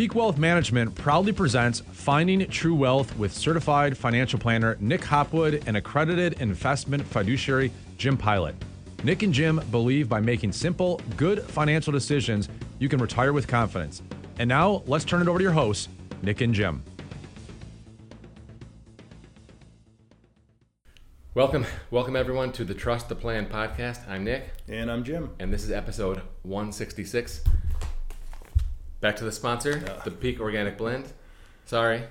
Peak Wealth Management proudly presents Finding True Wealth with certified financial planner Nick Hopwood and accredited investment fiduciary Jim Pilot. Nick and Jim believe by making simple, good financial decisions, you can retire with confidence. And now, let's turn it over to your hosts, Nick and Jim. Welcome, welcome everyone to the Trust the Plan podcast. I'm Nick, And I'm Jim. and this is episode 166. Back to the sponsor, Yeah. the Peak Organic Blend. Sorry,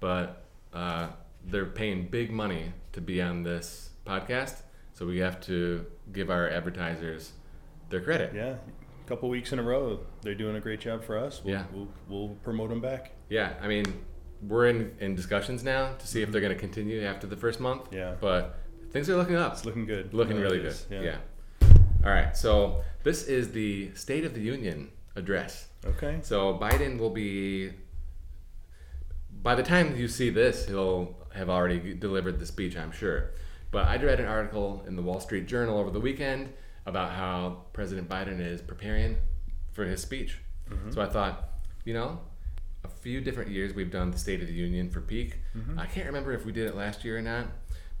but uh, they're paying big money to be on this podcast, so we have to give our advertisers their credit. Yeah, a couple weeks in a row, they're doing a great job for us. We'll, Yeah. we'll, we'll promote them back. Yeah, I mean, we're in, in discussions now to see if they're going to continue after the first month. Yeah. But things are looking up. It's looking good. Looking really good. is, Yeah. All right. So this is the State of the Union address. Okay. So Biden will be. By the time you see this, he'll have already delivered the speech, I'm sure. But I read an article in the Wall Street Journal over the weekend about how President Biden is preparing for his speech. So I thought, you know, a few different years we've done the State of the Union for Peak. I can't remember if we did it last year or not,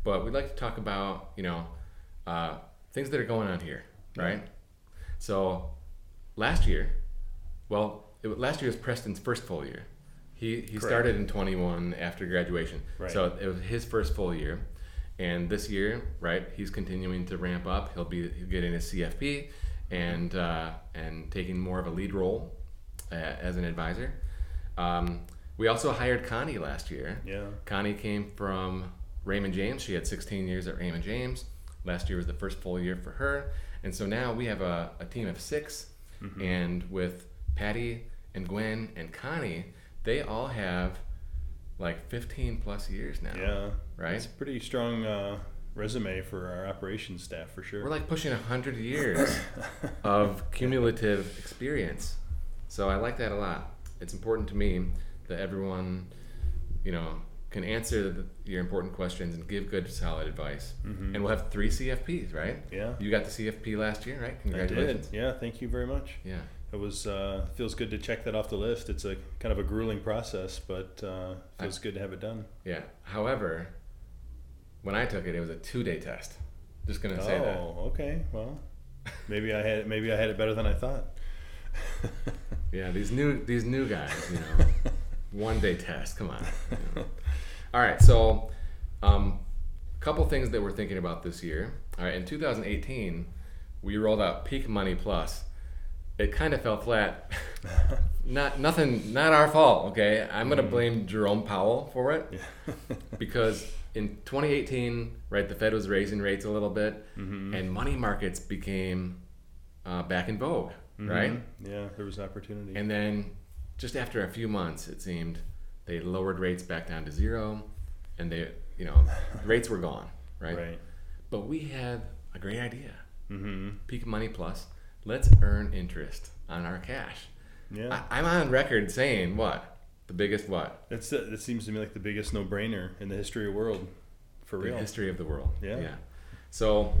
but we'd like to talk about, you know, uh, things that are going on here, right? So last year, well, it, last year was Preston's first full year. He, he started in 21 after graduation. Right. So it was his first full year. And this year, right, he's continuing to ramp up. He'll be getting a CFP and, uh, and taking more of a lead role uh, as an advisor. Um, we also hired Connie last year. Yeah. Connie came from Raymond James. She had 16 years at Raymond James. Last year was the first full year for her. And so now we have a, a team of 6 And with Patty and Gwen and Connie, they all have like 15 plus years now. Yeah. Right? It's a pretty strong uh, resume for our operations staff for sure. We're like pushing 100 years of cumulative experience. So I like that a lot. It's important to me that everyone, you know, can answer the, your important questions and give good, solid advice. And we'll have three CFPs, right? Yeah. You got the CFP last year, right? Congratulations. I did. Yeah. Thank you very much. Yeah. It was uh, feels good to check that off the list. It's a kind of a grueling process, but uh, feels good to have it done. Yeah. However, when I took it, it was a two-day test. Just gonna Oh, say that. okay. Well, maybe I had maybe I had it better than I thought. Yeah, these new these new guys, you know, one day test. Come on. you know. All right, so um, a couple things that we're thinking about this year. All right, in 2018, we rolled out Peak Money Plus. It kind of fell flat. not nothing, not our fault. Okay, I'm gonna blame Jerome Powell for it because in 2018, right, the Fed was raising rates a little bit, and money markets became uh, back in vogue, right? Mhm. Yeah, there was opportunity. And then just after a few months, it seemed they lowered rates back down to zero, and they, you know, rates were gone, right? right. But we had a great idea. Mm-hmm. Peak Money Plus. Let's earn interest on our cash. Yeah. I, I'm on record saying what the biggest what That's uh, that seems to me like the biggest no-brainer in the history of the world, for the real. history of the world. Yeah. Yeah. So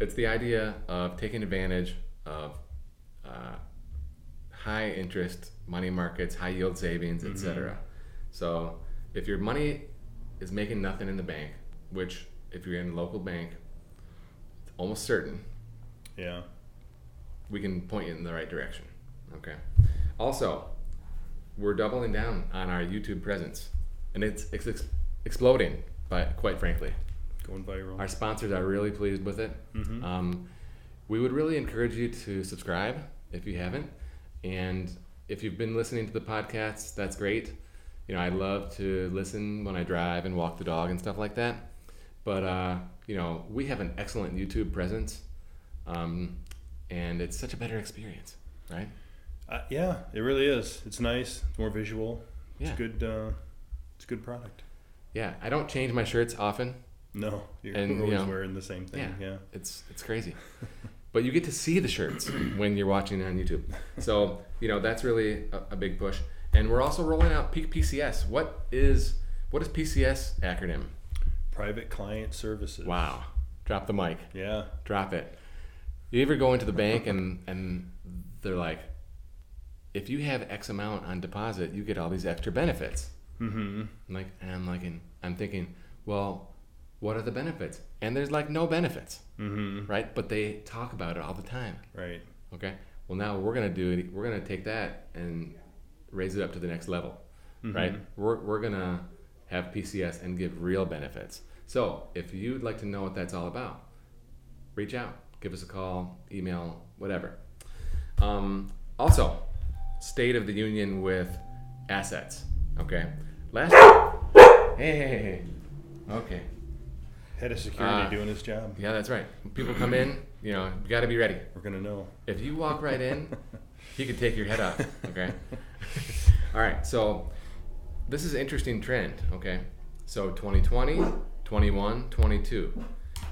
it's the idea of taking advantage of uh, high interest money markets, high yield savings, Mm-hmm. etc. So if your money is making nothing in the bank, which if you're in a local bank, it's almost certain Yeah. We can point you in the right direction. Okay. Also, we're doubling down on our YouTube presence, and it's, it's ex- exploding. But quite frankly, Going viral. our sponsors are really pleased with it. Um, we would really encourage you to subscribe if you haven't, and if you've been listening to the podcast, that's great. You know, I love to listen when I drive and walk the dog and stuff like that. But uh, you know, we have an excellent YouTube presence, um, and it's such a better experience, right? Uh, yeah, it really is. It's nice. It's more visual. Yeah. It's good. Uh, it's a good product. Yeah, I don't change my shirts often. No, you're And, you always know, wearing the same thing. Yeah, Yeah. it's it's crazy. but you get to see the shirts when you're watching it on YouTube. So you know that's really a, a big push. And we're also rolling out Peak PCS. What is what is PCS acronym? Private client services. Wow. Drop the mic. If you have X amount on deposit, you get all these extra benefits. Mm-hmm. Like, and I'm like, and I'm thinking, well, what are the benefits? And there's like no benefits, mm-hmm. right? But they talk about it all the time. Right. Okay. Well, now we're gonna do it. We're gonna take that and raise it up to the next level, mm-hmm. right? We're we're gonna have PCS and give real benefits. So if you'd like to know what that's all about, reach out, give us a call, email, whatever. Um, also, State of the Union with assets. Okay. Last. Hey, hey, hey. Okay. Head of security uh, doing his job. Yeah, that's right. People come in, you know, you got to be ready. We're gonna know. If you walk right in, he could take your head off. Okay. All right. So this is an interesting trend. Okay. So 2020, 21, 22.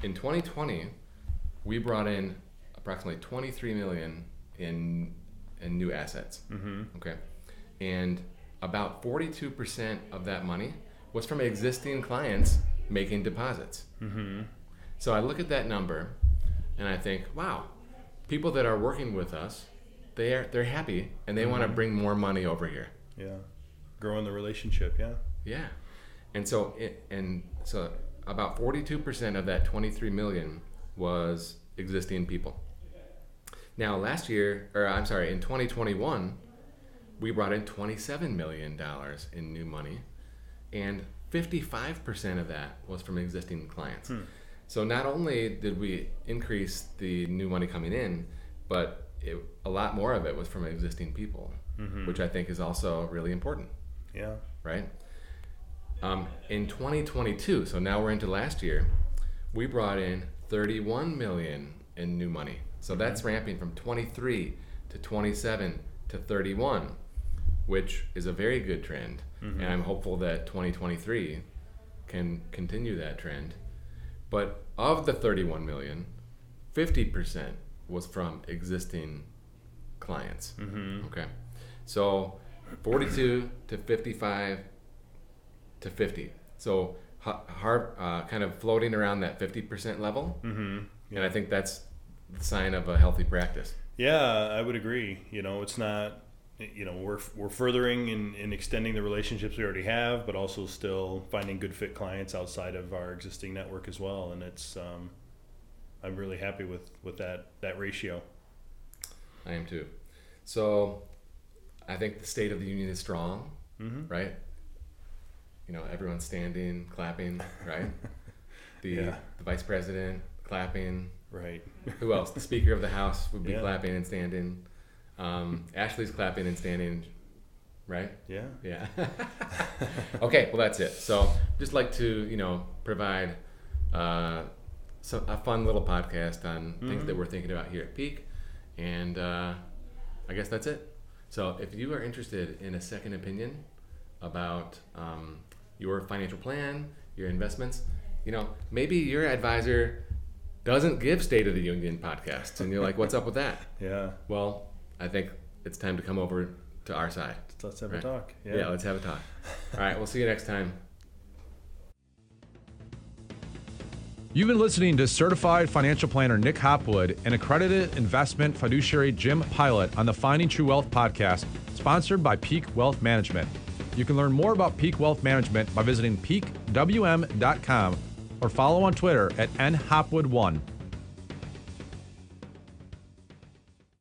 In 2020, we brought in approximately 23 million in in new assets. Mm-hmm. Okay, and about 42% of that money was from existing clients making deposits. Mm-hmm. So I look at that number and I think, wow, people that are working with us, they are they're happy and they mm-hmm. want to bring more money over here. Yeah, growing the relationship. Yeah. Yeah, and so it, and so about 42% of that 23 million was existing people. Now, last year, or I'm sorry, in 2021, we brought in $27 million in new money, and 55% of that was from existing clients. Hmm. So not only did we increase the new money coming in, but it, a lot more of it was from existing people, mm-hmm. which I think is also really important. Yeah. Right? Um, in 2022, so now we're into last year, we brought in 31 million in new money. So mm-hmm. that's ramping from 23 to 27 to 31, which is a very good trend. Mm-hmm. And I'm hopeful that 2023 can continue that trend. But of the 31 million, 50% was from existing clients. Mm-hmm. Okay. So 42 to 55 to 50. So hard, uh, kind of floating around that 50% level. Mm-hmm. Yeah. And I think that's the sign of a healthy practice. Yeah, I would agree. You know, it's not, you know, we're, we're furthering and, and extending the relationships we already have, but also still finding good fit clients outside of our existing network as well. And it's, um, I'm really happy with, with that, that ratio. I am too. So I think the state of the union is strong, mm-hmm. right? You know, everyone's standing, clapping, right? the, yeah. the vice president clapping, Right. Who else? The Speaker of the House would be yeah. clapping and standing. Um, Ashley's clapping and standing, right? Yeah. Yeah. okay, well that's it. So just like to you know provide uh, some, a fun little podcast on mm-hmm. things that we're thinking about here at Peak, and uh, I guess that's it. So if you are interested in a second opinion about um, your financial plan, your investments, you know maybe your advisor doesn't give State of the Union podcasts. And you're like, what's up with that? Yeah. Well, I think it's time to come over to our side. Let's have right? a talk. Yeah. yeah, let's have a talk. All right, we'll see you next time. You've been listening to certified financial planner Nick Hopwood and accredited investment fiduciary Jim Pilot on the Finding True Wealth podcast, sponsored by Peak Wealth Management. You can learn more about Peak Wealth Management by visiting peakwm.com or follow on Twitter at nhopwood1.